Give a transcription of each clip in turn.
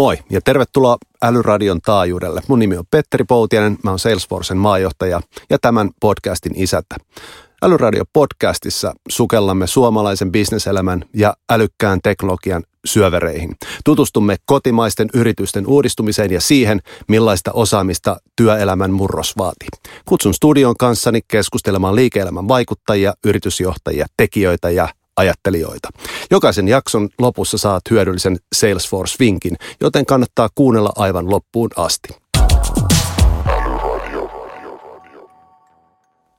Moi ja tervetuloa Älyradion taajuudelle. Mun nimi on Petteri Poutianen, mä oon Salesforcen maajohtaja ja tämän podcastin isäntä. Älyradio podcastissa sukellamme suomalaisen bisneselämän ja älykkään teknologian syövereihin. Tutustumme kotimaisten yritysten uudistumiseen ja siihen, millaista osaamista työelämän murros vaatii. Kutsun studion kanssani keskustelemaan liike-elämän vaikuttajia, yritysjohtajia, tekijöitä ja ajattelijoita. Jokaisen jakson lopussa saat hyödyllisen Salesforce-vinkin, joten kannattaa kuunnella aivan loppuun asti.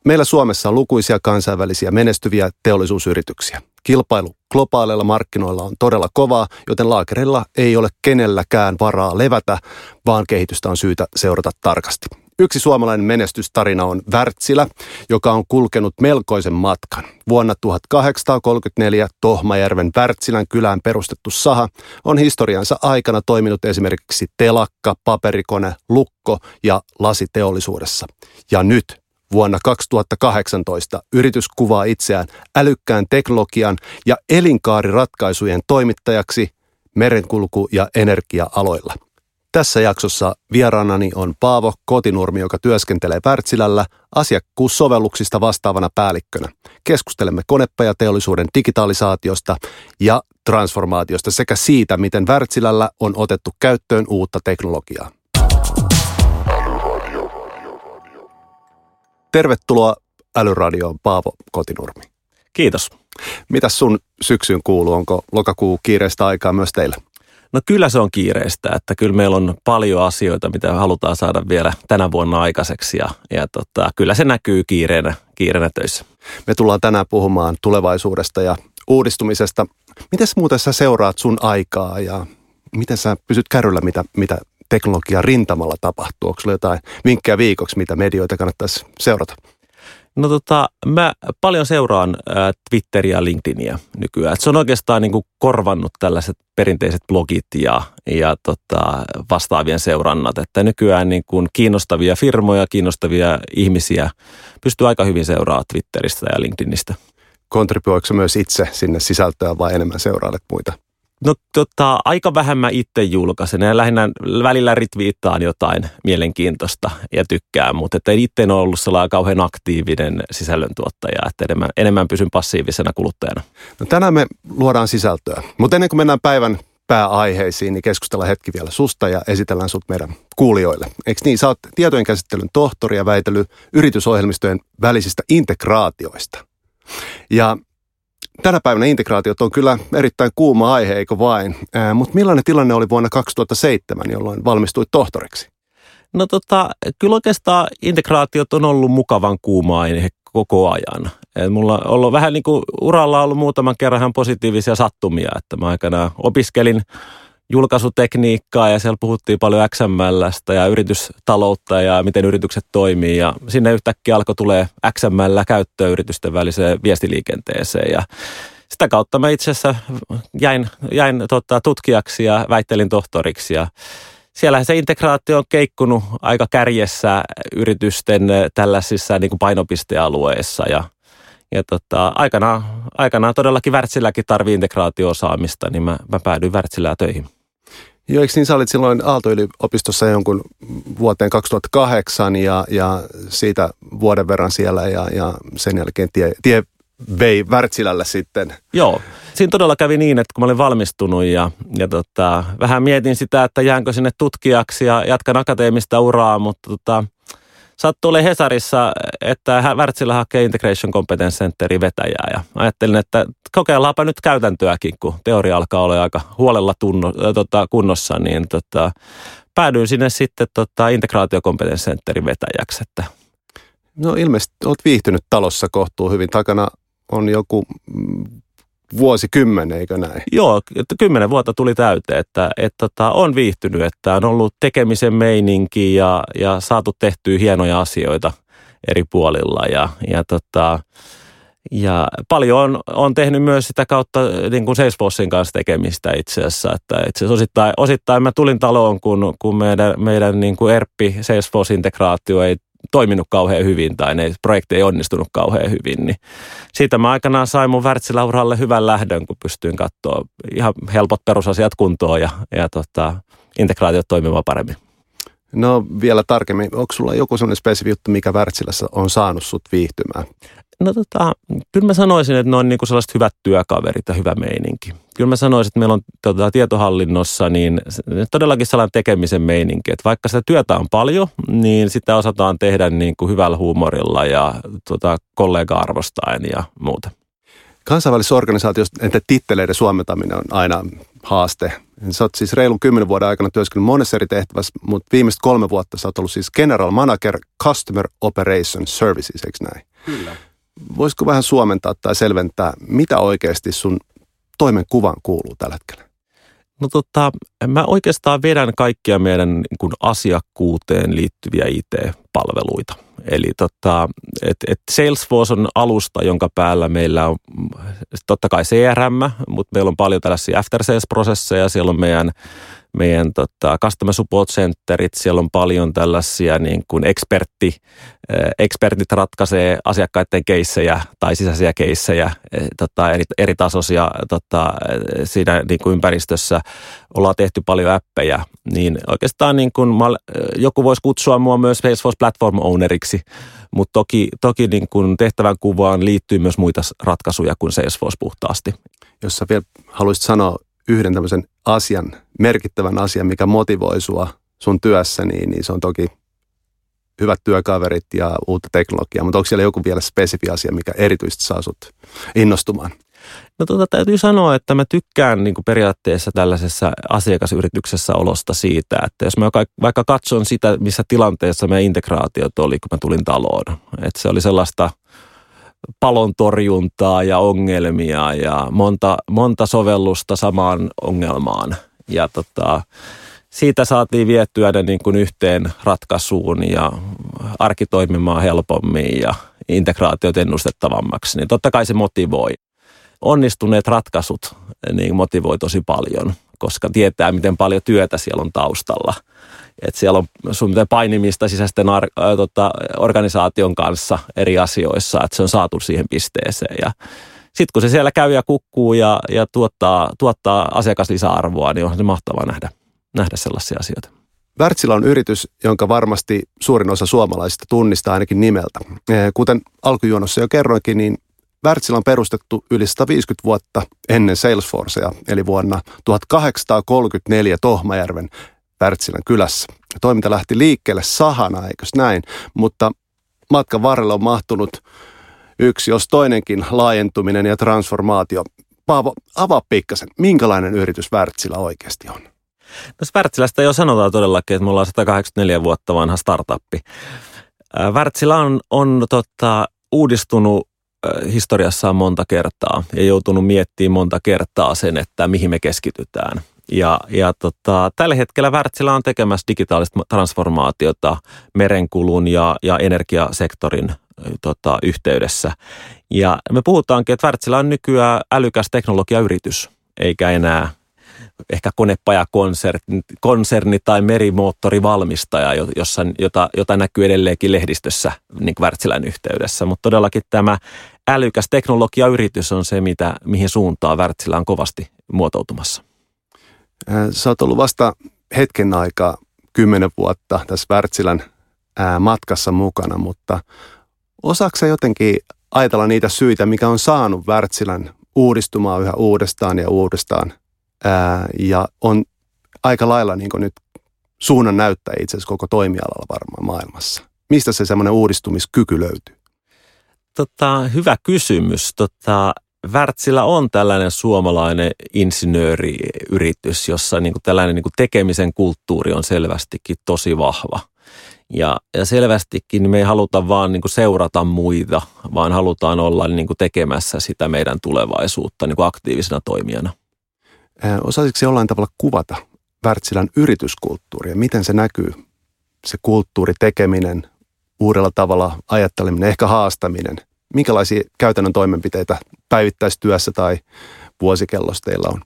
Meillä Suomessa on lukuisia kansainvälisiä menestyviä teollisuusyrityksiä. Kilpailu globaaleilla markkinoilla on todella kovaa, joten laakerilla ei ole kenelläkään varaa levätä, vaan kehitystä on syytä seurata tarkasti. Yksi suomalainen menestystarina on Wärtsilä, joka on kulkenut melkoisen matkan. Vuonna 1834 Tohmajärven Wärtsilän kylään perustettu saha on historiansa aikana toiminut esimerkiksi telakka, paperikone, lukko ja lasiteollisuudessa. Ja nyt vuonna 2018 yritys kuvaa itseään älykkään teknologian ja elinkaariratkaisujen toimittajaksi merenkulku- ja energia-aloilla. Tässä jaksossa vieraanani on Paavo Kotinurmi, joka työskentelee Wärtsilällä asiakkuussovelluksista vastaavana päällikkönä. Keskustelemme konepajateollisuuden digitalisaatiosta ja transformaatiosta sekä siitä, miten Wärtsilällä on otettu käyttöön uutta teknologiaa. Tervetuloa Älyradioon Paavo Kotinurmi. Kiitos. Mitäs sun syksyyn kuuluu? Onko lokakuu kiireistä aikaa myös teille? No kyllä se on kiireistä, että kyllä meillä on paljon asioita, mitä halutaan saada vielä tänä vuonna aikaiseksi ja, ja tota, kyllä se näkyy kiireenä, kiireenä töissä. Me tullaan tänään puhumaan tulevaisuudesta ja uudistumisesta. Miten muuten sä seuraat sun aikaa ja miten sä pysyt kärryllä, mitä, mitä teknologia rintamalla tapahtuu? Onko sulla jotain vinkkejä viikoksi, mitä medioita kannattaisi seurata? No tota, mä paljon seuraan ää, Twitteriä ja LinkedInia nykyään. Et se on oikeastaan niin kuin korvannut tällaiset perinteiset blogit ja, ja tota, vastaavien seurannat. Että nykyään niin kuin kiinnostavia firmoja, kiinnostavia ihmisiä pystyy aika hyvin seuraamaan Twitteristä ja LinkedInistä. Kontribuoiko myös itse sinne sisältöä vai enemmän seurailet muita? No tota, aika vähän mä itse julkaisen ja lähinnä välillä ritviittaan jotain mielenkiintoista ja tykkään, mutta että itse en ole ollut sellainen kauhean aktiivinen sisällöntuottaja, että enemmän, enemmän pysyn passiivisena kuluttajana. No tänään me luodaan sisältöä, mutta ennen kuin mennään päivän pääaiheisiin, niin keskustellaan hetki vielä susta ja esitellään sut meidän kuulijoille. Eikö niin? Sä oot tietojen käsittelyn tohtori ja väitellyt yritysohjelmistojen välisistä integraatioista. Ja Tänä päivänä integraatiot on kyllä erittäin kuuma aihe, eikö vain? Mutta millainen tilanne oli vuonna 2007, jolloin valmistuit tohtoriksi? No tota, kyllä oikeastaan integraatiot on ollut mukavan kuuma aihe koko ajan. Et mulla on ollut vähän niin kuin uralla ollut muutaman kerran positiivisia sattumia, että mä aikanaan opiskelin julkaisutekniikkaa ja siellä puhuttiin paljon XMLstä ja yritystaloutta ja miten yritykset toimii. Ja sinne yhtäkkiä alkoi tulee XML käyttöön yritysten väliseen viestiliikenteeseen. Ja sitä kautta mä itse asiassa jäin, jäin tota, tutkijaksi ja väittelin tohtoriksi. Ja siellä se integraatio on keikkunut aika kärjessä yritysten tällaisissa niin kuin painopistealueissa. Ja ja tota, aikanaan, aikanaan todellakin Wärtsilläkin tarvii integraatio-osaamista, niin mä, mä päädyin Wärtsilää töihin. Joo, eikö niin sä olit silloin Aalto-yliopistossa jonkun vuoteen 2008 ja, ja siitä vuoden verran siellä ja, ja sen jälkeen tie, tie vei Wärtsilälle sitten. Joo, siinä todella kävi niin, että kun mä olin valmistunut ja, ja tota, vähän mietin sitä, että jäänkö sinne tutkijaksi ja jatkan akateemista uraa, mutta tota, sattuu oli Hesarissa, että Wärtsilä hakee Integration Competence Centerin vetäjää ja ajattelin, että kokeillaanpa nyt käytäntöäkin, kun teoria alkaa olla aika huolella tunno, äh, tota, kunnossa, niin tota, päädyin sinne sitten tota, Integraatio Competence Centerin vetäjäksi. Että. No ilmeisesti olet viihtynyt talossa kohtuu hyvin. Takana on joku mm, vuosikymmen, eikö näin? Joo, että kymmenen vuotta tuli täyteen, että, että tota, on viihtynyt, että on ollut tekemisen meininki ja, ja saatu tehtyä hienoja asioita eri puolilla ja, ja tota, ja paljon on, on tehnyt myös sitä kautta niin kuin Salesforcein kanssa tekemistä itse asiassa. Että itse asiassa osittain, osittain mä tulin taloon, kun, kun meidän, meidän niin kuin ERPI Salesforce-integraatio ei toiminut kauhean hyvin tai ne projekti ei onnistunut kauhean hyvin, niin siitä mä aikanaan sain mun Wärtsilauralle hyvän lähdön, kun pystyin katsoa ihan helpot perusasiat kuntoon ja, ja tota, integraatiot toimimaan paremmin. No vielä tarkemmin, onko sulla joku sellainen spesifi juttu, mikä Wärtsilässä on saanut sut viihtymään? No tota, kyllä mä sanoisin, että ne on niinku sellaiset hyvät työkaverit ja hyvä meininki. Kyllä mä sanoisin, että meillä on tota, tietohallinnossa niin todellakin sellainen tekemisen meininki, että vaikka sitä työtä on paljon, niin sitä osataan tehdä niin kuin hyvällä huumorilla ja tota, kollega arvostaen ja muuta. Kansainvälisessä organisaatiossa entä titteleiden suomentaminen on aina haaste. Sä oot siis reilun kymmenen vuoden aikana työskennellyt monessa eri tehtävässä, mutta viimeiset kolme vuotta sä oot ollut siis General Manager Customer Operation Services, eikö näin? Kyllä. Voisiko vähän suomentaa tai selventää, mitä oikeasti sun toimenkuvan kuuluu tällä hetkellä? No tota, mä oikeastaan vedän kaikkia meidän niin kuin asiakkuuteen liittyviä IT-palveluita. Eli tota, et, et Salesforce on alusta, jonka päällä meillä on totta kai CRM, mutta meillä on paljon tällaisia after sales-prosesseja. Siellä on meidän meidän tota, customer support centerit, siellä on paljon tällaisia niin kuin ekspertti, ekspertit ratkaisee asiakkaiden keissejä tai sisäisiä keissejä tota, eri, eri tasoisia tota, siinä niin kuin ympäristössä. Ollaan tehty paljon appeja, niin oikeastaan niin kuin, joku voisi kutsua mua myös Salesforce Platform Owneriksi, mutta toki, toki niin kuin tehtävän kuvaan liittyy myös muita ratkaisuja kuin Salesforce puhtaasti. Jos sä vielä haluaisit sanoa yhden tämmöisen asian, merkittävän asian, mikä motivoi sua sun työssä, niin, niin se on toki hyvät työkaverit ja uutta teknologiaa, mutta onko siellä joku vielä spesifi asia, mikä erityisesti saa sut innostumaan? No tuota, täytyy sanoa, että mä tykkään niin kuin periaatteessa tällaisessa asiakasyrityksessä olosta siitä, että jos mä vaikka katson sitä, missä tilanteessa meidän integraatiot oli, kun mä tulin taloon, että se oli sellaista – palon torjuntaa ja ongelmia ja monta, monta sovellusta samaan ongelmaan. Ja tota, siitä saatiin viettyä ne niin kuin yhteen ratkaisuun ja arki toimimaan helpommin ja integraatiot ennustettavammaksi. Niin totta kai se motivoi. Onnistuneet ratkaisut niin motivoi tosi paljon, koska tietää, miten paljon työtä siellä on taustalla – että siellä on sun painimista sisäisten ar, tota, organisaation kanssa eri asioissa, että se on saatu siihen pisteeseen. Ja sitten kun se siellä käy ja kukkuu ja, ja tuottaa, tuottaa asiakaslisäarvoa, niin on se mahtavaa nähdä, nähdä sellaisia asioita. Wärtsilä on yritys, jonka varmasti suurin osa suomalaisista tunnistaa ainakin nimeltä. Kuten alkujuonossa jo kerroinkin, niin Wärtsilä on perustettu yli 150 vuotta ennen Salesforcea, eli vuonna 1834 Tohmajärven Wärtsilän kylässä. Toiminta lähti liikkeelle sahana, eikös näin, mutta matkan varrella on mahtunut yksi, jos toinenkin laajentuminen ja transformaatio. Paavo, avaa pikkasen, minkälainen yritys Wärtsilä oikeasti on? Tässä Wärtsilästä jo sanotaan todellakin, että me ollaan 184 vuotta vanha startuppi. Wärtsilä on, on tota, uudistunut historiassaan monta kertaa ja joutunut miettimään monta kertaa sen, että mihin me keskitytään. Ja, ja tota, tällä hetkellä Wärtsilä on tekemässä digitaalista transformaatiota merenkulun ja, ja energiasektorin tota, yhteydessä. Ja me puhutaankin, että Wärtsilä on nykyään älykäs teknologiayritys, eikä enää ehkä konepajakonserni konserni tai merimoottorivalmistaja, jossa, jota, jota näkyy edelleenkin lehdistössä niin Wärtsilän yhteydessä. Mutta todellakin tämä älykäs teknologiayritys on se, mitä, mihin suuntaan Wärtsilä on kovasti muotoutumassa. Äh, sä oot ollut vasta hetken aikaa, kymmenen vuotta tässä Wärtsilän äh, matkassa mukana, mutta osaako jotenkin ajatella niitä syitä, mikä on saanut Wärtsilän uudistumaan yhä uudestaan ja uudestaan ää, ja on aika lailla niin nyt suunnan näyttää itse asiassa koko toimialalla varmaan maailmassa. Mistä se semmoinen uudistumiskyky löytyy? Tota, hyvä kysymys. Tota, Wärtsilä on tällainen suomalainen insinööriyritys, jossa niin kuin tällainen niin kuin tekemisen kulttuuri on selvästikin tosi vahva. Ja, ja selvästikin me ei haluta vaan niin kuin seurata muita, vaan halutaan olla niin kuin tekemässä sitä meidän tulevaisuutta niin kuin aktiivisena toimijana. Osaisitko jollain tavalla kuvata Wärtsilän yrityskulttuuria? Miten se näkyy, se kulttuuri, tekeminen, uudella tavalla ajatteleminen, ehkä haastaminen? Minkälaisia käytännön toimenpiteitä päivittäistyössä tai vuosikellossa teillä on?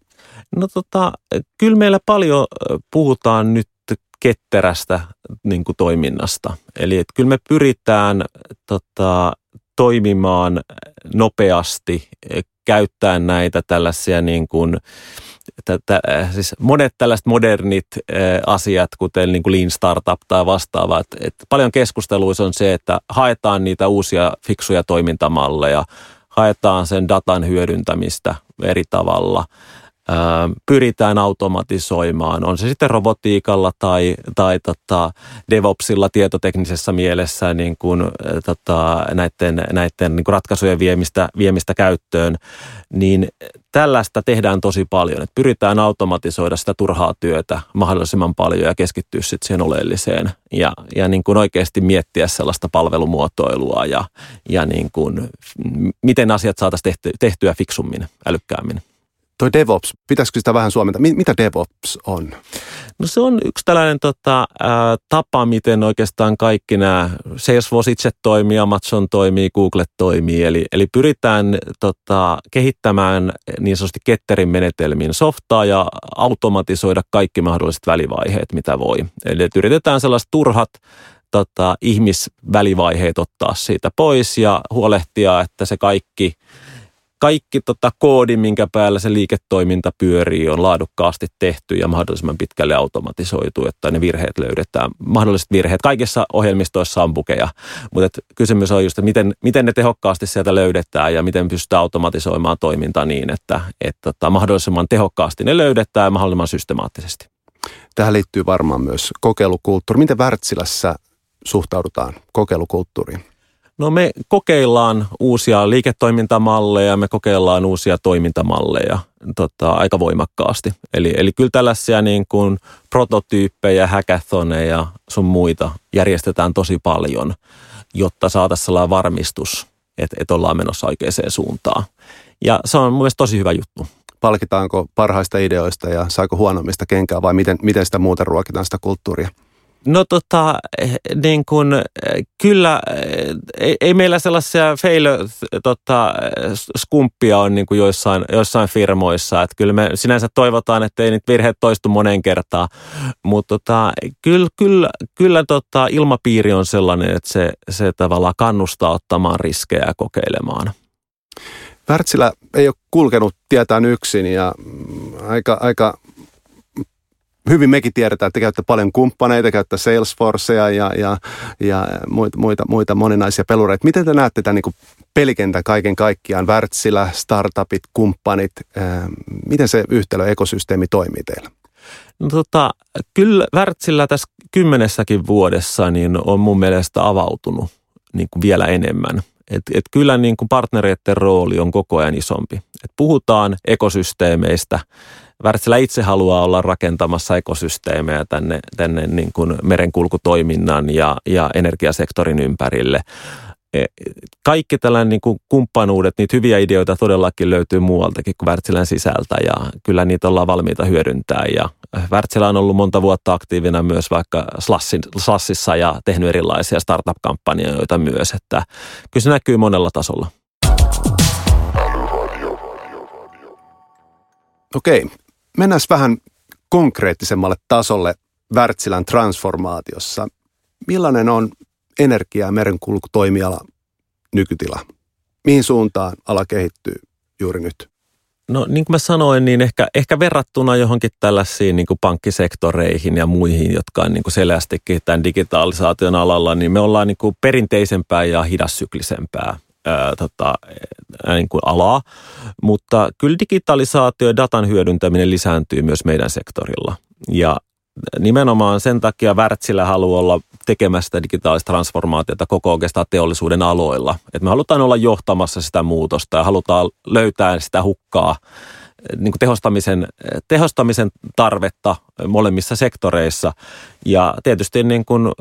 No tota, kyllä meillä paljon puhutaan nyt ketterästä niin kuin toiminnasta. Eli että kyllä me pyritään tota, toimimaan nopeasti, käyttää näitä tällaisia niin kuin, tätä, siis monet tällaiset modernit asiat, kuten niin kuin Lean Startup tai vastaavat, että paljon keskusteluissa on se, että haetaan niitä uusia fiksuja toimintamalleja, haetaan sen datan hyödyntämistä eri tavalla – pyritään automatisoimaan, on se sitten robotiikalla tai, tai tota DevOpsilla tietoteknisessä mielessä niin kuin, tota, näiden, näiden niin kuin ratkaisujen viemistä, viemistä käyttöön, niin tällaista tehdään tosi paljon. Että pyritään automatisoida sitä turhaa työtä mahdollisimman paljon ja keskittyä sitten siihen oleelliseen ja, ja niin kuin oikeasti miettiä sellaista palvelumuotoilua ja, ja niin kuin, miten asiat saataisiin tehtyä fiksummin, älykkäämmin toi DevOps, pitäisikö sitä vähän suomenta? Mitä DevOps on? No se on yksi tällainen tota, ää, tapa, miten oikeastaan kaikki nämä Salesforce itse toimii, Amazon toimii, Google toimii. Eli, eli pyritään tota, kehittämään niin sanotusti ketterin menetelmiin softaa ja automatisoida kaikki mahdolliset välivaiheet, mitä voi. Eli yritetään sellaiset turhat tota, ihmisvälivaiheet ottaa siitä pois ja huolehtia, että se kaikki – kaikki tota koodi, minkä päällä se liiketoiminta pyörii, on laadukkaasti tehty ja mahdollisimman pitkälle automatisoitu, että ne virheet löydetään. Mahdolliset virheet. Kaikissa ohjelmistoissa on bukeja, mutta kysymys on just, että miten, miten ne tehokkaasti sieltä löydetään ja miten pystytään automatisoimaan toiminta niin, että, että tota, mahdollisimman tehokkaasti ne löydetään ja mahdollisimman systemaattisesti. Tähän liittyy varmaan myös kokeilukulttuuri. Miten Wärtsilässä suhtaudutaan kokeilukulttuuriin? No me kokeillaan uusia liiketoimintamalleja, me kokeillaan uusia toimintamalleja tota, aika voimakkaasti. Eli, eli kyllä tällaisia niin kuin prototyyppejä, hackathoneja sun muita järjestetään tosi paljon, jotta saataisiin sellainen varmistus, että, että ollaan menossa oikeaan suuntaan. Ja se on mun tosi hyvä juttu. Palkitaanko parhaista ideoista ja saako huonommista kenkää vai miten, miten sitä muuten ruokitaan sitä kulttuuria? No tota, niin kun, kyllä, ei, ei meillä sellaisia fail tota, skumppia on niin kuin joissain, joissain firmoissa. Että kyllä me sinänsä toivotaan, että ei niitä virheet toistu moneen kertaan. Mutta tota, kyllä, kyllä, kyllä tota, ilmapiiri on sellainen, että se, se tavallaan kannustaa ottamaan riskejä ja kokeilemaan. Wärtsilä ei ole kulkenut tietään yksin ja aika, aika hyvin mekin tiedetään, että te käytte paljon kumppaneita, käytte Salesforcea ja, ja, ja muita, muita, muita moninaisia pelureita. Miten te näette tämän niin pelikentän kaiken kaikkiaan, Wärtsilä, startupit, kumppanit, ää, miten se yhtälö ekosysteemi toimii teillä? No tota, kyllä Wärtsilä tässä kymmenessäkin vuodessa niin on mun mielestä avautunut niin kuin vielä enemmän. Et, et kyllä niin kuin partnereiden rooli on koko ajan isompi. Et puhutaan ekosysteemeistä, Wärtsilä itse haluaa olla rakentamassa ekosysteemejä tänne, tänne niin kuin merenkulkutoiminnan ja, ja energiasektorin ympärille. E, kaikki tällainen niin kuin kumppanuudet, niitä hyviä ideoita todellakin löytyy muualtakin kuin Wärtsilän sisältä ja kyllä niitä ollaan valmiita hyödyntää. Ja Wärtsilä on ollut monta vuotta aktiivina myös vaikka Slassissa ja tehnyt erilaisia startup-kampanjoita myös, että kyllä se näkyy monella tasolla. Okei, mennään vähän konkreettisemmalle tasolle Wärtsilän transformaatiossa. Millainen on energia- ja merenkulkutoimiala nykytila? Mihin suuntaan ala kehittyy juuri nyt? No niin kuin mä sanoin, niin ehkä, ehkä verrattuna johonkin tällaisiin niin kuin pankkisektoreihin ja muihin, jotka on niin kuin selvästikin tämän digitalisaation alalla, niin me ollaan niin kuin perinteisempää ja hidassyklisempää tota, niin kuin alaa, mutta kyllä digitalisaatio ja datan hyödyntäminen lisääntyy myös meidän sektorilla. Ja nimenomaan sen takia Wärtsilä haluaa olla tekemässä digitaalista transformaatiota koko oikeastaan teollisuuden aloilla. Et me halutaan olla johtamassa sitä muutosta ja halutaan löytää sitä hukkaa niin kuin tehostamisen, tehostamisen tarvetta molemmissa sektoreissa ja tietysti niin kuin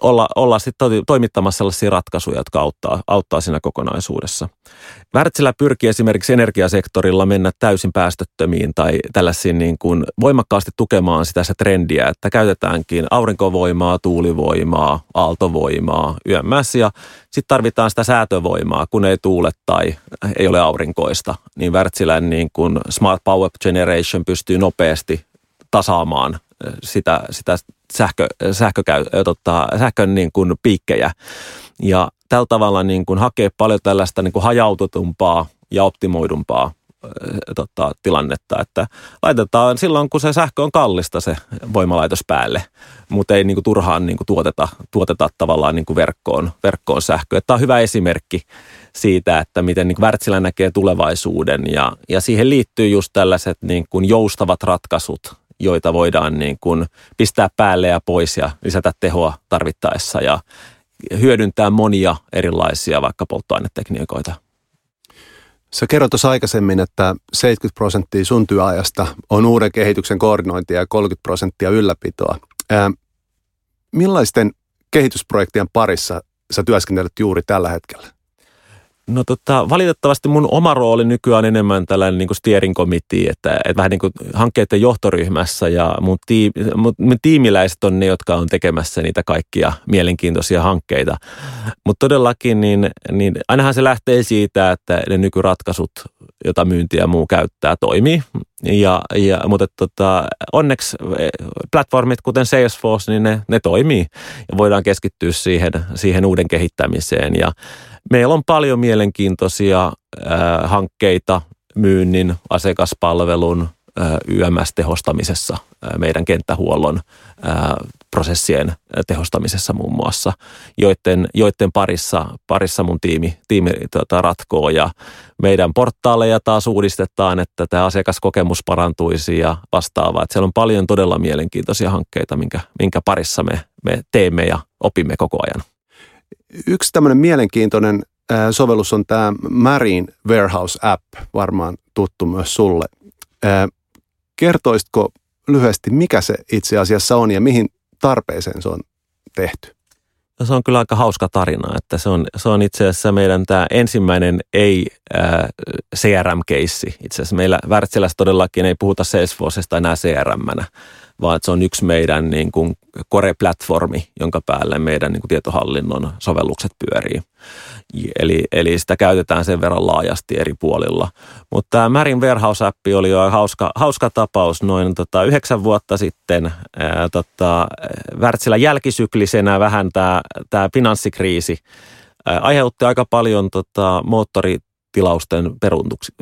olla, olla sit toimittamassa sellaisia ratkaisuja, jotka auttaa, auttaa siinä kokonaisuudessa. Wärtsilä pyrkii esimerkiksi energiasektorilla mennä täysin päästöttömiin tai tällaisiin niin kuin voimakkaasti tukemaan sitä se trendiä, että käytetäänkin aurinkovoimaa, tuulivoimaa, aaltovoimaa, yömmäs ja sitten tarvitaan sitä säätövoimaa, kun ei tuule tai ei ole aurinkoista, niin Wärtsilän niin kuin Smart Power Generation pystyy nopeasti tasaamaan sitä, sitä sähkö, sähkökäy, tota, sähkön niin kuin piikkejä. Ja tällä tavalla niin kuin hakee paljon tällaista niin kuin hajautetumpaa ja optimoidumpaa tota, tilannetta, että laitetaan silloin, kun se sähkö on kallista se voimalaitos päälle, mutta ei niin kuin, turhaan niin kuin, tuoteta, tuoteta tavallaan niin kuin verkkoon, verkkoon sähköä. Tämä on hyvä esimerkki siitä, että miten niin Wärtsilä näkee tulevaisuuden ja, ja siihen liittyy just tällaiset niin kuin joustavat ratkaisut, joita voidaan niin kuin pistää päälle ja pois ja lisätä tehoa tarvittaessa ja hyödyntää monia erilaisia vaikka polttoainetekniikoita. Sä kerroit tuossa aikaisemmin, että 70 prosenttia sun työajasta on uuden kehityksen koordinointia ja 30 prosenttia ylläpitoa. Ää, millaisten kehitysprojektien parissa sä työskentelet juuri tällä hetkellä? No tota, valitettavasti mun oma rooli nykyään on enemmän tällainen niin steering committee, että, että vähän niin kuin hankkeiden johtoryhmässä ja mun, tiim, mun, mun tiimiläiset on ne, jotka on tekemässä niitä kaikkia mielenkiintoisia hankkeita. Mutta todellakin, niin, niin ainahan se lähtee siitä, että ne nykyratkaisut, joita myynti ja muu käyttää, toimii. Ja, ja, mutta tota, onneksi eh, platformit kuten Salesforce, niin ne, ne toimii ja voidaan keskittyä siihen, siihen uuden kehittämiseen. Ja meillä on paljon mielenkiintoisia äh, hankkeita myynnin, asiakaspalvelun, äh, YMS-tehostamisessa, äh, meidän kenttähuollon äh, prosessien tehostamisessa muun muassa, joiden, joiden parissa, parissa mun tiimi, tiimi tota, ratkoo ja meidän portaaleja taas uudistetaan, että tämä asiakaskokemus parantuisi ja vastaavaa. Että siellä on paljon todella mielenkiintoisia hankkeita, minkä, minkä parissa me, me teemme ja opimme koko ajan. Yksi tämmöinen mielenkiintoinen sovellus on tämä Marine Warehouse App, varmaan tuttu myös sulle. Kertoisitko lyhyesti, mikä se itse asiassa on ja mihin tarpeeseen se on tehty? No se on kyllä aika hauska tarina, että se on, se on itse asiassa meidän tämä ensimmäinen ei-CRM-keissi. Itse asiassa meillä Wärtsilässä todellakin ei puhuta Salesforcesta enää CRM-nä, vaan se on yksi meidän niin kuin core-platformi, jonka päälle meidän niin kuin tietohallinnon sovellukset pyörii. Eli, eli sitä käytetään sen verran laajasti eri puolilla. Mutta tämä Marin Warehouse-appi oli jo hauska, hauska tapaus noin tota, yhdeksän vuotta sitten. Tota, Wärtsilä jälkisyklisenä vähän tämä, tämä finanssikriisi ää, aiheutti aika paljon tota, moottoritilausten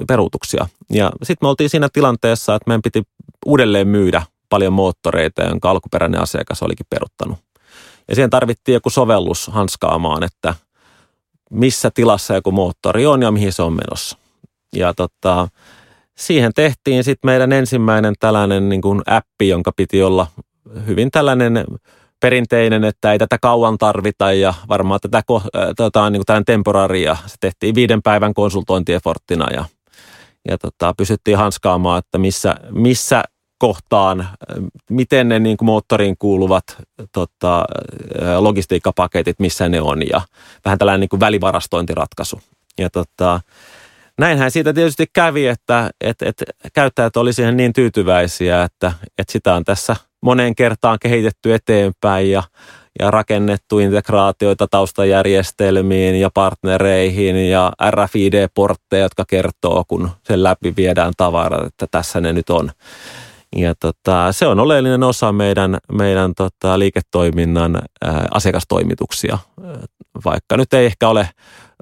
peruutuksia. Ja sitten me oltiin siinä tilanteessa, että meidän piti uudelleen myydä paljon moottoreita, jonka alkuperäinen asiakas olikin peruttanut. Ja siihen tarvittiin joku sovellus hanskaamaan, että missä tilassa joku moottori on ja mihin se on menossa. Ja tota, siihen tehtiin sitten meidän ensimmäinen tällainen niin kuin appi, jonka piti olla hyvin tällainen perinteinen, että ei tätä kauan tarvita ja varmaan tätä tota, niin kuin temporaria. Se tehtiin viiden päivän konsultointieforttina ja, ja tota, pysyttiin hanskaamaan, että missä, missä kohtaan, miten ne niin kuin moottoriin kuuluvat tota, logistiikkapaketit, missä ne on ja vähän tällainen niin kuin välivarastointiratkaisu. Ja tota, näinhän siitä tietysti kävi, että et, et, käyttäjät oli siihen niin tyytyväisiä, että et sitä on tässä moneen kertaan kehitetty eteenpäin ja, ja rakennettu integraatioita taustajärjestelmiin ja partnereihin ja RFID-portteja, jotka kertoo, kun sen läpi viedään tavarat, että tässä ne nyt on. Ja tota, se on oleellinen osa meidän, meidän tota, liiketoiminnan ää, asiakastoimituksia, vaikka nyt ei ehkä ole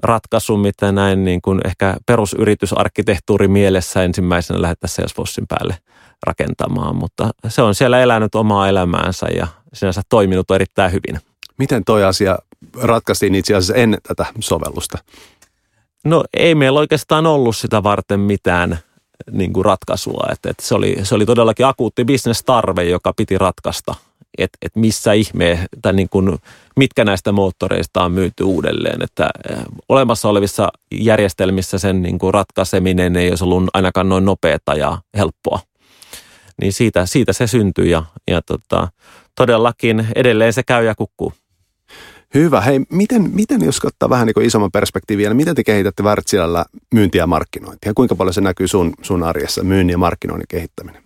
ratkaisu, mitä näin niin kuin ehkä perusyritysarkkitehtuuri mielessä ensimmäisenä lähdettäisiin Salesforcein päälle rakentamaan, mutta se on siellä elänyt omaa elämäänsä ja sinänsä toiminut erittäin hyvin. Miten toi asia ratkaistiin itse asiassa ennen tätä sovellusta? No ei meillä oikeastaan ollut sitä varten mitään – niin kuin ratkaisua. Että, että se, oli, se oli todellakin akuutti bisnestarve, joka piti ratkaista, että, että missä ihme, tai niin kuin, mitkä näistä moottoreista on myyty uudelleen. Että eh, olemassa olevissa järjestelmissä sen niin kuin ratkaiseminen ei olisi ollut ainakaan noin nopeata ja helppoa. Niin siitä, siitä se syntyi ja, ja tota, todellakin edelleen se käy ja kukkuu. Hyvä. Hei, miten, miten jos ottaa vähän niin isomman perspektiiviä, niin miten te kehitätte Wärtsilällä myyntiä ja markkinointia? Kuinka paljon se näkyy sun, sun arjessa, myynnin ja markkinoinnin kehittäminen?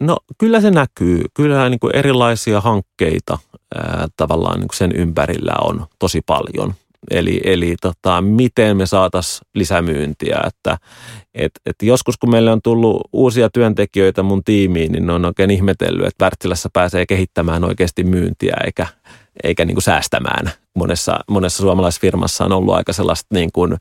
No kyllä se näkyy. Kyllä niin kuin erilaisia hankkeita ää, tavallaan niin kuin sen ympärillä on tosi paljon. Eli, eli tota, miten me saataisiin lisämyyntiä. Että, et, et joskus kun meille on tullut uusia työntekijöitä mun tiimiin, niin ne on oikein ihmetellyt, että Wärtsilässä pääsee kehittämään oikeasti myyntiä eikä, eikä niin kuin säästämään. Monessa, monessa suomalaisessa firmassa on ollut aika sellaista niin kuin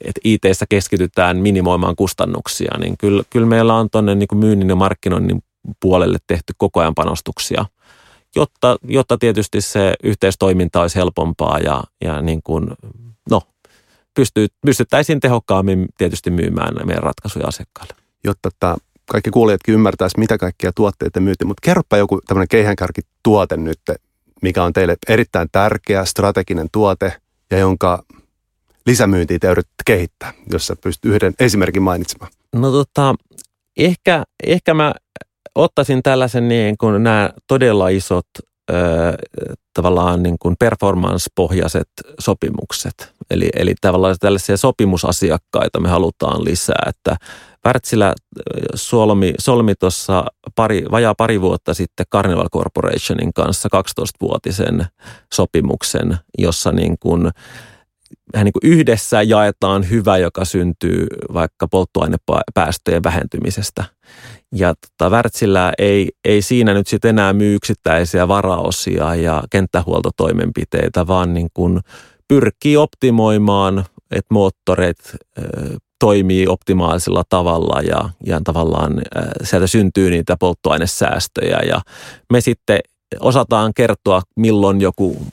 että IT-ssä keskitytään minimoimaan kustannuksia, niin kyllä, kyllä meillä on tuonne niin myynnin ja markkinoinnin puolelle tehty koko ajan panostuksia, jotta, jotta tietysti se yhteistoiminta olisi helpompaa ja, ja niin kuin, no, pystyy, pystyttäisiin tehokkaammin tietysti myymään meidän ratkaisuja asiakkaille. Jotta tämä kaikki kuulijatkin ymmärtäisi, mitä kaikkia tuotteita myytiin, mutta kerropa joku tämmöinen keihänkärkituote nyt, mikä on teille erittäin tärkeä strateginen tuote ja jonka lisämyyntiä te yritätte kehittää, jos sä pystyt yhden esimerkin mainitsemaan? No tota, ehkä, ehkä mä ottaisin tällaisen niin kuin nämä todella isot tavallaan niin kuin performance-pohjaiset sopimukset. Eli, eli tavallaan tällaisia sopimusasiakkaita me halutaan lisää, että Wärtsilä solmi, solmi tuossa pari, vajaa pari vuotta sitten Carnival Corporationin kanssa 12-vuotisen sopimuksen, jossa niin kuin vähän niin kuin yhdessä jaetaan hyvä, joka syntyy vaikka polttoainepäästöjen vähentymisestä. Ja tota, Wärtsilä ei, ei siinä nyt sitten enää myy yksittäisiä varaosia ja kenttähuoltotoimenpiteitä, vaan niin kuin pyrkii optimoimaan, että moottoreet toimii optimaalisella tavalla ja, ja tavallaan sieltä syntyy niitä polttoainesäästöjä ja me sitten osataan kertoa, milloin joku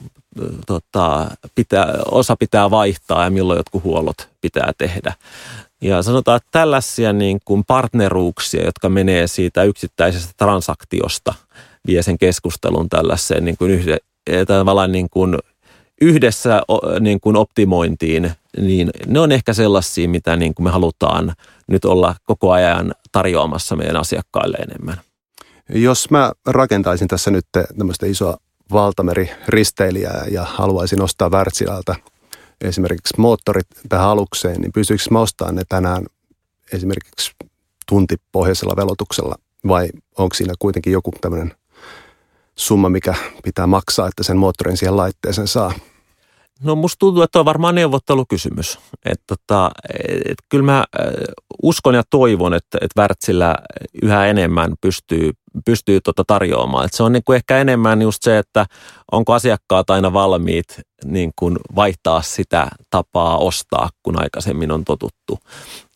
tota, pitää, osa pitää vaihtaa ja milloin jotkut huollot pitää tehdä. Ja sanotaan, että tällaisia niin kuin partneruuksia, jotka menee siitä yksittäisestä transaktiosta, vie sen keskustelun tällaiseen niin kuin yhde, tavallaan niin kuin yhdessä niin kuin optimointiin, niin ne on ehkä sellaisia, mitä niin kuin me halutaan nyt olla koko ajan tarjoamassa meidän asiakkaille enemmän. Jos mä rakentaisin tässä nyt tämmöistä isoa valtameriristeilijää ja haluaisin ostaa Wärtsilältä esimerkiksi moottorit tähän alukseen, niin pystyykö mä ostamaan ne tänään esimerkiksi tuntipohjaisella velotuksella vai onko siinä kuitenkin joku tämmöinen summa, mikä pitää maksaa, että sen moottorin siihen laitteeseen saa? No musta tuntuu, että on varmaan neuvottelukysymys. Että tota, et kyllä mä uskon ja toivon, että, että Wärtsilä yhä enemmän pystyy pystyy tuota tarjoamaan. Et se on niin kuin ehkä enemmän just se, että onko asiakkaat aina valmiit niin vaihtaa sitä tapaa ostaa, kun aikaisemmin on totuttu.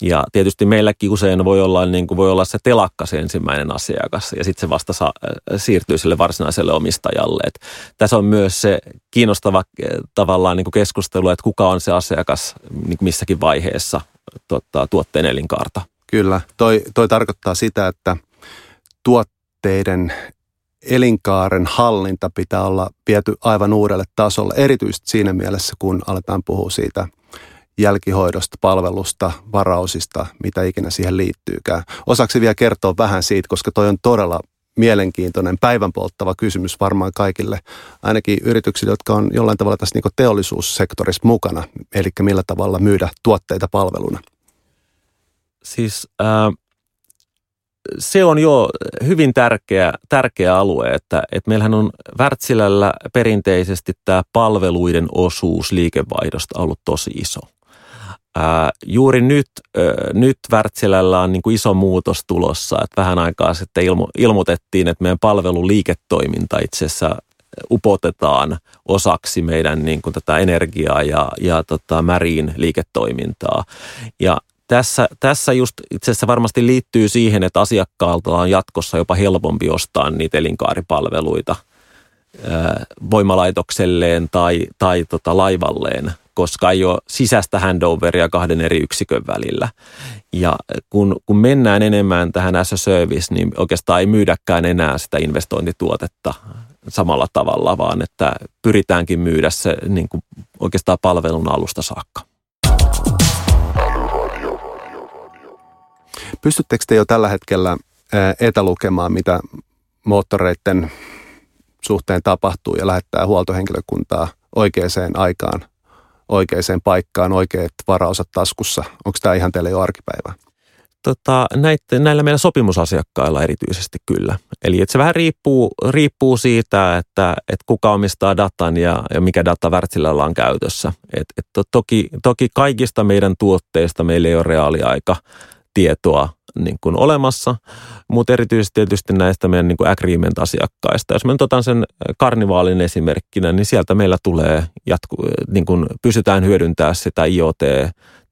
Ja tietysti meilläkin usein voi olla, niin kuin voi olla se telakka se ensimmäinen asiakas ja sitten se vasta saa, siirtyy sille varsinaiselle omistajalle. Et tässä on myös se kiinnostava tavallaan niin kuin keskustelu, että kuka on se asiakas niin missäkin vaiheessa tota, tuotteen elinkaarta. Kyllä, toi, toi tarkoittaa sitä, että tuot, tuotteiden elinkaaren hallinta pitää olla viety aivan uudelle tasolle, erityisesti siinä mielessä, kun aletaan puhua siitä jälkihoidosta, palvelusta, varausista, mitä ikinä siihen liittyykään. Osaksi vielä kertoa vähän siitä, koska toi on todella mielenkiintoinen, päivän polttava kysymys varmaan kaikille, ainakin yrityksille, jotka on jollain tavalla tässä niin teollisuussektorissa mukana, eli millä tavalla myydä tuotteita palveluna. Siis äh, se on jo hyvin tärkeä, tärkeä alue, että, että meillähän on Wärtsilällä perinteisesti tämä palveluiden osuus liikevaihdosta ollut tosi iso. Ää, juuri nyt, ää, nyt Wärtsilällä on niin kuin iso muutos tulossa, että vähän aikaa sitten ilmo, ilmoitettiin, että meidän palveluliiketoiminta itse asiassa upotetaan osaksi meidän niin kuin tätä energiaa ja, ja tota, märiin liiketoimintaa. Ja tässä, tässä just itse asiassa varmasti liittyy siihen, että asiakkaalta on jatkossa jopa helpompi ostaa niitä elinkaaripalveluita voimalaitokselleen tai, tai tota laivalleen, koska ei ole sisäistä handoveria kahden eri yksikön välillä. Ja kun, kun mennään enemmän tähän as a service, niin oikeastaan ei myydäkään enää sitä investointituotetta samalla tavalla, vaan että pyritäänkin myydä se niin kuin oikeastaan palvelun alusta saakka. Pystyttekö te jo tällä hetkellä etälukemaan, mitä moottoreiden suhteen tapahtuu ja lähettää huoltohenkilökuntaa oikeaan aikaan, oikeaan paikkaan, oikeat varaosat taskussa? Onko tämä ihan teille jo arkipäivää? Tota, näitä, näillä meillä sopimusasiakkailla erityisesti kyllä. Eli että se vähän riippuu, riippuu siitä, että, että kuka omistaa datan ja, ja mikä data Wärtsilällä on käytössä. Et, et toki, toki kaikista meidän tuotteista meillä ei ole reaaliaika tietoa niin kuin olemassa, mutta erityisesti tietysti näistä meidän niin kuin agreement-asiakkaista. Jos me nyt otan sen karnivaalin esimerkkinä, niin sieltä meillä tulee, jatku, niin kuin pysytään hyödyntämään sitä IoT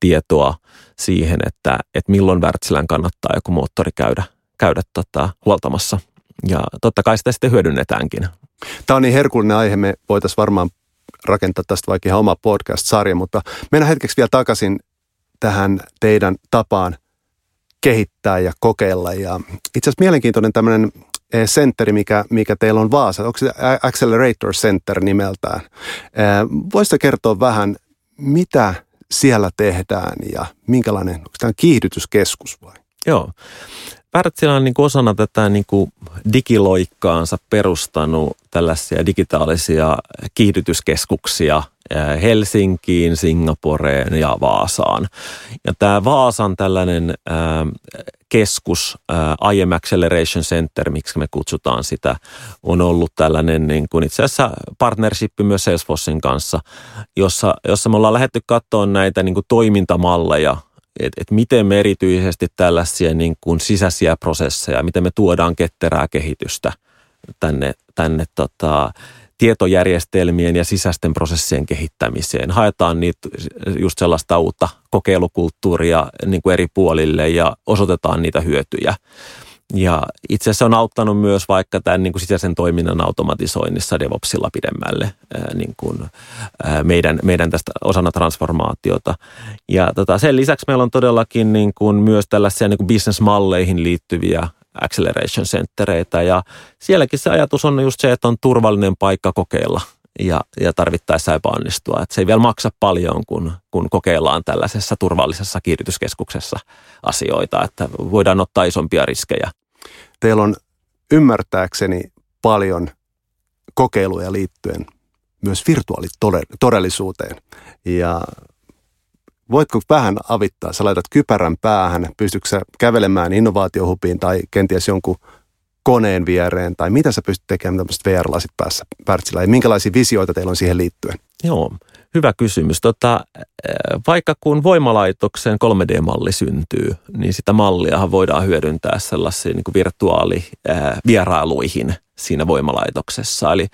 tietoa siihen, että, että milloin Wärtsilän kannattaa joku moottori käydä, käydä tota, huoltamassa. Ja totta kai sitä sitten hyödynnetäänkin. Tämä on niin herkullinen aihe, me voitaisiin varmaan rakentaa tästä vaikka ihan oma podcast-sarja, mutta mennään hetkeksi vielä takaisin tähän teidän tapaan kehittää ja kokeilla. Ja itse asiassa mielenkiintoinen tämmöinen centeri, mikä, mikä teillä on Vaasa. Onko se Accelerator Center nimeltään? Voisitko kertoa vähän, mitä siellä tehdään ja minkälainen, onko tämä kiihdytyskeskus vai? Joo. Wärtsilä on niin kuin osana tätä niin kuin digiloikkaansa perustanut tällaisia digitaalisia kiihdytyskeskuksia Helsinkiin, Singaporeen ja Vaasaan. Ja tämä Vaasan tällainen keskus, IM Acceleration Center, miksi me kutsutaan sitä, on ollut tällainen niin kuin itse asiassa partnership myös Salesforcein kanssa, jossa, jossa me ollaan lähdetty katsoa näitä niin kuin toimintamalleja – että et miten me erityisesti tällaisia niin kuin sisäisiä prosesseja, miten me tuodaan ketterää kehitystä tänne, tänne tota, tietojärjestelmien ja sisäisten prosessien kehittämiseen. Haetaan niitä just sellaista uutta kokeilukulttuuria niin kuin eri puolille ja osoitetaan niitä hyötyjä. Ja itse asiassa on auttanut myös vaikka tämän niin kuin sisäisen toiminnan automatisoinnissa DevOpsilla pidemmälle niin kuin, meidän, meidän tästä osana transformaatiota. Ja tota, sen lisäksi meillä on todellakin niin kuin myös tällaisia niin kuin business-malleihin liittyviä acceleration centereitä ja sielläkin se ajatus on just se, että on turvallinen paikka kokeilla ja, ja tarvittaessa epäonnistua. Että se ei vielä maksa paljon, kun, kun kokeillaan tällaisessa turvallisessa kiihdytyskeskuksessa asioita, että voidaan ottaa isompia riskejä. Teillä on ymmärtääkseni paljon kokeiluja liittyen myös virtuaalitodellisuuteen. Ja voitko vähän avittaa? Sä laitat kypärän päähän, pystytkö kävelemään innovaatiohupiin tai kenties jonkun koneen viereen, tai mitä sä pystyt tekemään tämmöiset VR-lasit päässä Pärtsillä, ja minkälaisia visioita teillä on siihen liittyen? Joo, hyvä kysymys. Tota, vaikka kun voimalaitoksen 3D-malli syntyy, niin sitä malliahan voidaan hyödyntää sellaisiin niin virtuaalivierailuihin siinä voimalaitoksessa. Eli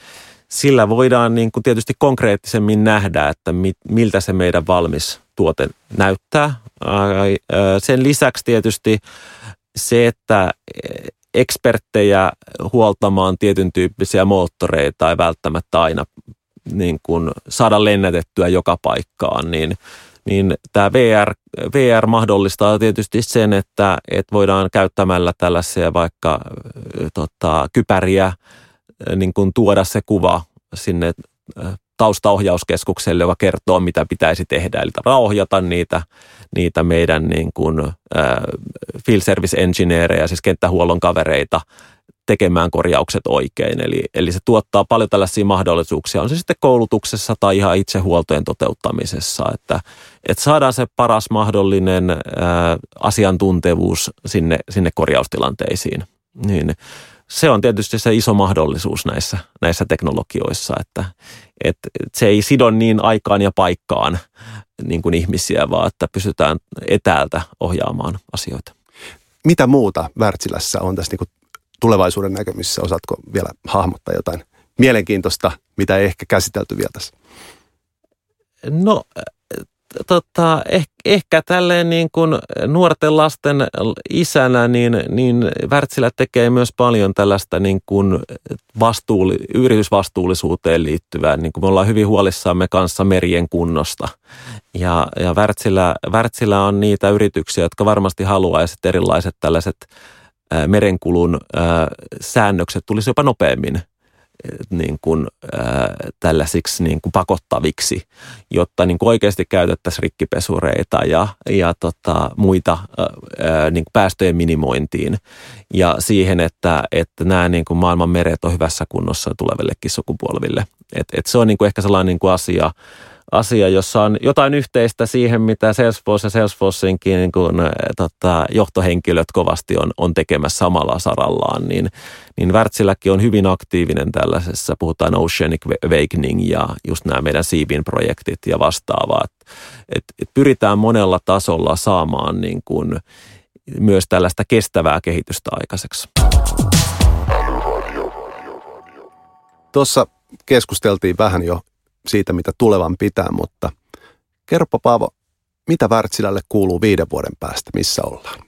sillä voidaan niin kuin tietysti konkreettisemmin nähdä, että miltä se meidän valmis tuote näyttää. Sen lisäksi tietysti se, että eksperttejä huoltamaan tietyn tyyppisiä moottoreita ei välttämättä aina niin kuin saada lennätettyä joka paikkaan, niin, niin tämä VR, VR mahdollistaa tietysti sen, että, että voidaan käyttämällä tällaisia vaikka tota, kypäriä niin kuin tuoda se kuva sinne taustaohjauskeskukselle, joka kertoo, mitä pitäisi tehdä. Eli rauhoita niitä, niitä meidän niin kuin, äh, field service engineerejä, siis kenttähuollon kavereita, tekemään korjaukset oikein. Eli, eli se tuottaa paljon tällaisia mahdollisuuksia, on se sitten koulutuksessa tai ihan itse huoltojen toteuttamisessa, että, että saadaan se paras mahdollinen ää, asiantuntevuus sinne, sinne korjaustilanteisiin. Niin se on tietysti se iso mahdollisuus näissä, näissä teknologioissa, että, että se ei sido niin aikaan ja paikkaan niin kuin ihmisiä, vaan että pystytään etäältä ohjaamaan asioita. Mitä muuta Wärtsilässä on tässä niin tulevaisuuden näkemissä? Osaatko vielä hahmottaa jotain mielenkiintoista, mitä ei ehkä käsitelty vielä tässä? No tota, ehkä, ehkä tälleen niin kuin nuorten lasten isänä, niin, niin Wärtsilä tekee myös paljon tällaista niin kuin vastuulli, yritysvastuullisuuteen liittyvää. Niin kuin me ollaan hyvin huolissaamme kanssa merien kunnosta. Ja, ja Wärtsilä, Wärtsilä on niitä yrityksiä, jotka varmasti haluaisivat erilaiset tällaiset merenkulun säännökset tulisi jopa nopeammin niin kuin, tällaisiksi niin kuin pakottaviksi, jotta niin kuin oikeasti käytettäisiin rikkipesureita ja, ja tota, muita niin kuin päästöjen minimointiin ja siihen, että, että nämä niin kuin maailman meret on hyvässä kunnossa tulevillekin sukupolville. Et, et se on niin kuin ehkä sellainen niin kuin asia, asia, jossa on jotain yhteistä siihen, mitä Salesforce ja Salesforceinkin niin kuin, tota, johtohenkilöt kovasti on, on tekemässä samalla sarallaan, niin, niin Wärtsilläkin on hyvin aktiivinen tällaisessa, puhutaan Oceanic Awakening ja just nämä meidän Siibin projektit ja vastaavaa. Et, et pyritään monella tasolla saamaan niin kuin, myös tällaista kestävää kehitystä aikaiseksi. Tuossa keskusteltiin vähän jo siitä, mitä tulevan pitää, mutta kerropa Paavo, mitä Wärtsilälle kuuluu viiden vuoden päästä, missä ollaan?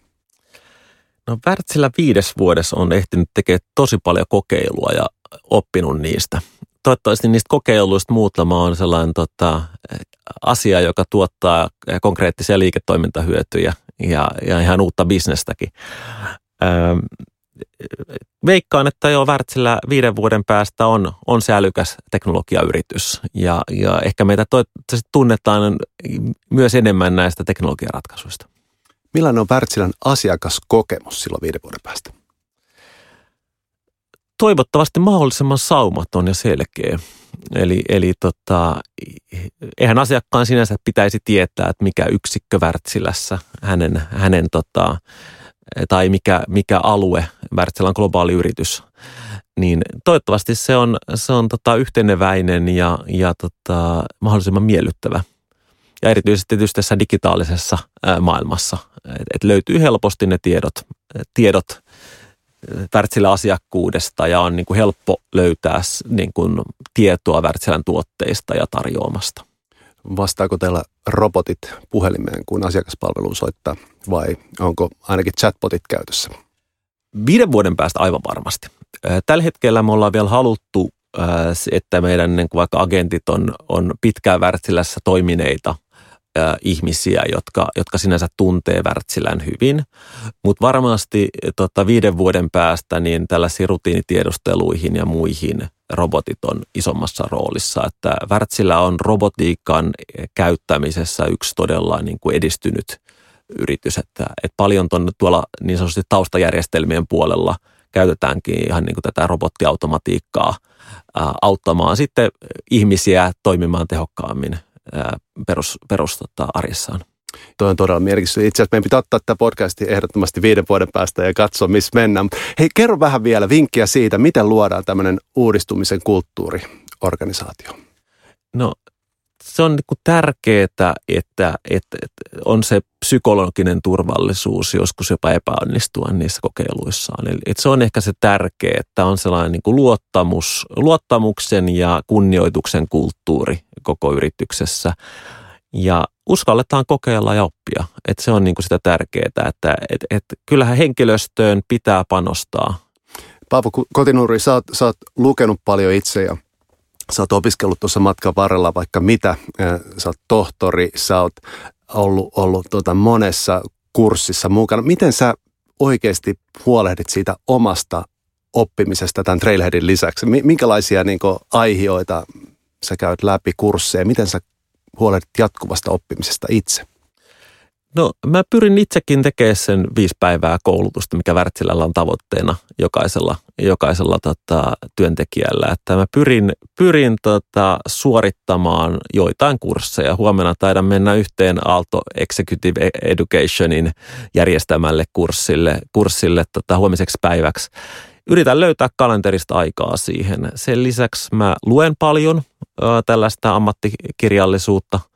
No Wärtsilä viides vuodessa on ehtinyt tekemään tosi paljon kokeilua ja oppinut niistä. Toivottavasti niistä kokeiluista muutama on sellainen tota, asia, joka tuottaa konkreettisia liiketoimintahyötyjä ja, ja ihan uutta bisnestäkin. Öö, veikkaan, että jo Wärtsilä viiden vuoden päästä on, on se älykäs teknologiayritys ja, ja ehkä meitä toivottavasti tunnetaan myös enemmän näistä teknologiaratkaisuista. Millainen on Wärtsilän asiakaskokemus silloin viiden vuoden päästä? Toivottavasti mahdollisimman saumaton ja selkeä. Eli, eli tota, eihän asiakkaan sinänsä pitäisi tietää, että mikä yksikkö Wärtsilässä hänen, hänen tota, tai mikä, mikä alue, Wärtsilän globaali yritys, niin toivottavasti se on, se on tota yhteneväinen ja, ja tota, mahdollisimman miellyttävä. Ja erityisesti tietysti tässä digitaalisessa maailmassa, että et löytyy helposti ne tiedot, tiedot Wärtsilän asiakkuudesta ja on niin kuin helppo löytää niin kuin tietoa Wärtsilän tuotteista ja tarjoamasta. Vastaako teillä robotit puhelimeen, kun asiakaspalveluun soittaa vai onko ainakin chatbotit käytössä? Viiden vuoden päästä aivan varmasti. Tällä hetkellä me ollaan vielä haluttu, että meidän niin vaikka agentit on, on pitkään Wärtsilässä toimineita – ihmisiä, jotka, jotka sinänsä tuntee Wärtsilän hyvin. Mutta varmasti tota, viiden vuoden päästä niin tällaisiin rutiinitiedusteluihin ja muihin robotit on isommassa roolissa. Että Wärtsilä on robotiikan käyttämisessä yksi todella niin kuin edistynyt yritys. Että, että paljon tuonne tuolla niin sanotusti taustajärjestelmien puolella käytetäänkin ihan niin kuin tätä robottiautomatiikkaa auttamaan sitten ihmisiä toimimaan tehokkaammin perus, perus tota, arjessaan. Tuo on todella merkitys. Itse asiassa meidän pitää ottaa tämä podcasti ehdottomasti viiden vuoden päästä ja katsoa, missä mennään. Hei, kerro vähän vielä vinkkiä siitä, miten luodaan tämmöinen uudistumisen kulttuuri organisaatio. No se on niin tärkeää, että, että, että on se psykologinen turvallisuus joskus jopa epäonnistua niissä kokeiluissaan. Eli että se on ehkä se tärkeä, että on sellainen niin luottamus, luottamuksen ja kunnioituksen kulttuuri koko yrityksessä. Ja uskalletaan kokeilla ja oppia. Että se on niin kuin sitä tärkeää, että et, et, kyllähän henkilöstöön pitää panostaa. Paavo Kotinuri, sä oot, sä oot lukenut paljon itse ja sä oot opiskellut tuossa matkan varrella vaikka mitä. Sä oot tohtori, sä oot ollut, ollut tuota monessa kurssissa mukana. Miten sä oikeasti huolehdit siitä omasta oppimisesta tämän Trailheadin lisäksi? Minkälaisia niin kuin, aihioita sä käyt läpi kursseja? Miten sä huolehdit jatkuvasta oppimisesta itse? No mä pyrin itsekin tekemään sen viisi päivää koulutusta, mikä Wärtsilällä on tavoitteena jokaisella, jokaisella tota, työntekijällä. Että mä pyrin, pyrin tota, suorittamaan joitain kursseja. Huomenna taidan mennä yhteen Aalto Executive Educationin järjestämälle kurssille, kurssille tota, huomiseksi päiväksi. Yritän löytää kalenterista aikaa siihen. Sen lisäksi mä luen paljon ö, tällaista ammattikirjallisuutta –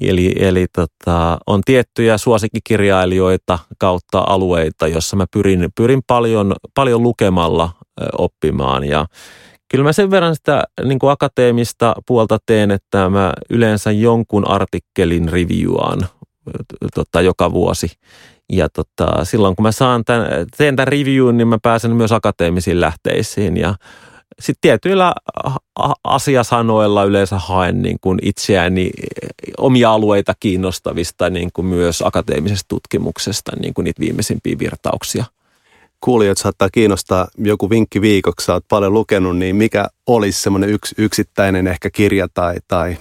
Eli, eli tota, on tiettyjä suosikkikirjailijoita kautta alueita, jossa mä pyrin, pyrin paljon, paljon lukemalla oppimaan. Ja kyllä mä sen verran sitä niin kuin akateemista puolta teen, että mä yleensä jonkun artikkelin reviewaan tota, joka vuosi. Ja tota, silloin kun mä saan tämän, teen tämän reviewn, niin mä pääsen myös akateemisiin lähteisiin ja sitten tietyillä asiasanoilla yleensä haen niin kuin itseäni omia alueita kiinnostavista niin kuin myös akateemisesta tutkimuksesta niin kuin niitä viimeisimpiä virtauksia. Kuulijat saattaa kiinnostaa joku vinkki viikoksi, sä oot paljon lukenut, niin mikä olisi semmoinen yks, yksittäinen ehkä kirja tai, tai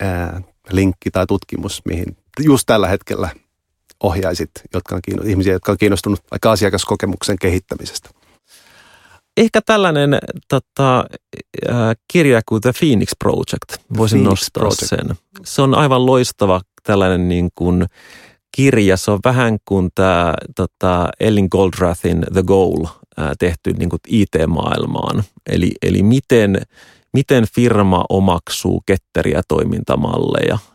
ää, linkki tai tutkimus, mihin just tällä hetkellä ohjaisit jotka on ihmisiä, jotka on kiinnostunut vaikka asiakaskokemuksen kehittämisestä? Ehkä tällainen tota, äh, kirja kuin The Phoenix Project, voisin Phoenix nostaa Project. sen. Se on aivan loistava tällainen niin kuin kirja. Se on vähän kuin tämä tota, Ellen Goldrathin The Goal äh, tehty niin kuin IT-maailmaan. Eli, eli miten, miten firma omaksuu ketteriä toimintamalleja –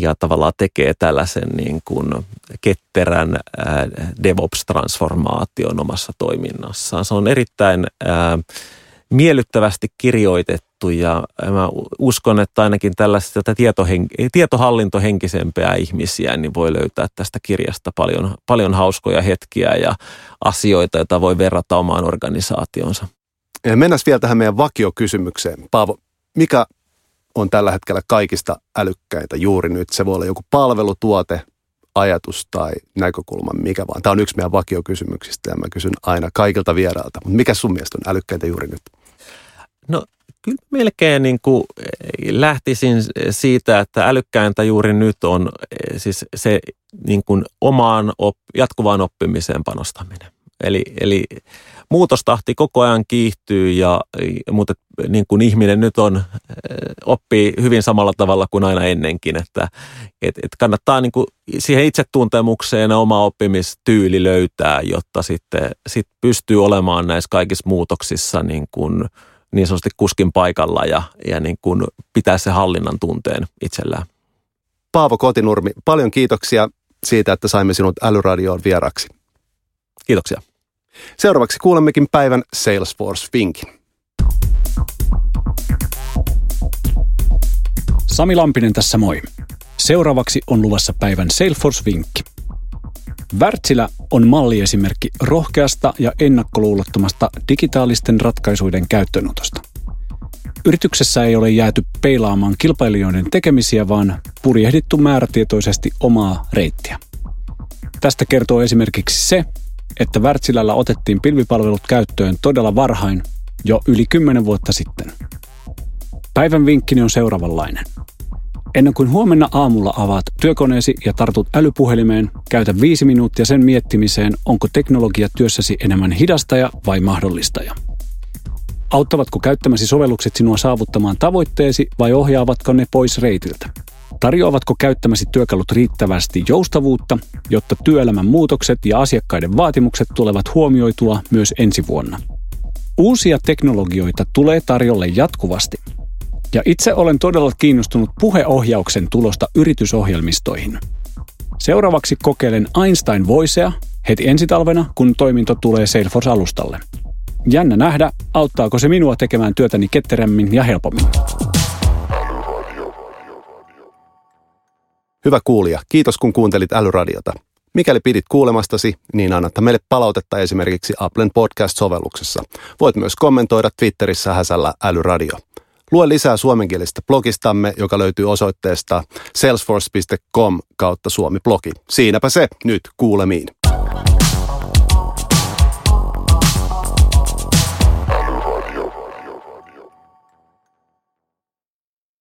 ja tavallaan tekee tällaisen niin kuin ketterän DevOps-transformaation omassa toiminnassaan. Se on erittäin miellyttävästi kirjoitettu ja mä uskon, että ainakin tällaista tietohen- tietohallintohenkisempiä ihmisiä niin voi löytää tästä kirjasta paljon, paljon hauskoja hetkiä ja asioita, joita voi verrata omaan organisaationsa. Mennään vielä tähän meidän vakiokysymykseen. Paavo, mikä on tällä hetkellä kaikista älykkäintä juuri nyt? Se voi olla joku palvelutuote, ajatus tai näkökulma, mikä vaan. Tämä on yksi meidän vakiokysymyksistä ja mä kysyn aina kaikilta vierailta. Mutta mikä sun mielestä on älykkäintä juuri nyt? No kyllä melkein niin kuin eh, lähtisin siitä, että älykkäintä juuri nyt on eh, siis se niin kuin omaan op, jatkuvaan oppimiseen panostaminen. Eli, eli muutostahti koko ajan kiihtyy, ja, mutta niin kuin ihminen nyt on, oppii hyvin samalla tavalla kuin aina ennenkin, että et, et kannattaa niin kuin siihen itsetuntemukseen oma oppimistyyli löytää, jotta sitten sit pystyy olemaan näissä kaikissa muutoksissa niin kuin niin sanotusti kuskin paikalla ja, ja niin kuin pitää se hallinnan tunteen itsellään. Paavo Kotinurmi, paljon kiitoksia siitä, että saimme sinut Älyradioon vieraksi. Kiitoksia. Seuraavaksi kuulemmekin päivän Salesforce-vinkin. Sami Lampinen tässä moi. Seuraavaksi on luvassa päivän Salesforce-vinkki. Wärtsilä on malliesimerkki rohkeasta ja ennakkoluulottomasta digitaalisten ratkaisuiden käyttöönotosta. Yrityksessä ei ole jääty peilaamaan kilpailijoiden tekemisiä, vaan purjehdittu määrätietoisesti omaa reittiä. Tästä kertoo esimerkiksi se, että Wärtsilällä otettiin pilvipalvelut käyttöön todella varhain, jo yli 10 vuotta sitten. Päivän vinkkini on seuraavanlainen. Ennen kuin huomenna aamulla avaat työkoneesi ja tartut älypuhelimeen, käytä viisi minuuttia sen miettimiseen, onko teknologia työssäsi enemmän hidastaja vai mahdollistaja. Auttavatko käyttämäsi sovellukset sinua saavuttamaan tavoitteesi vai ohjaavatko ne pois reitiltä? Tarjoavatko käyttämäsi työkalut riittävästi joustavuutta, jotta työelämän muutokset ja asiakkaiden vaatimukset tulevat huomioitua myös ensi vuonna? Uusia teknologioita tulee tarjolle jatkuvasti. Ja itse olen todella kiinnostunut puheohjauksen tulosta yritysohjelmistoihin. Seuraavaksi kokeilen Einstein Voicea heti ensi talvena, kun toiminto tulee Salesforce-alustalle. Jännä nähdä, auttaako se minua tekemään työtäni ketterämmin ja helpommin. Hyvä kuulija, kiitos kun kuuntelit Älyradiota. Mikäli pidit kuulemastasi, niin annata meille palautetta esimerkiksi Applen podcast-sovelluksessa. Voit myös kommentoida Twitterissä häsällä Älyradio. Lue lisää suomenkielisestä blogistamme, joka löytyy osoitteesta salesforce.com kautta suomi-blogi. Siinäpä se, nyt kuulemiin.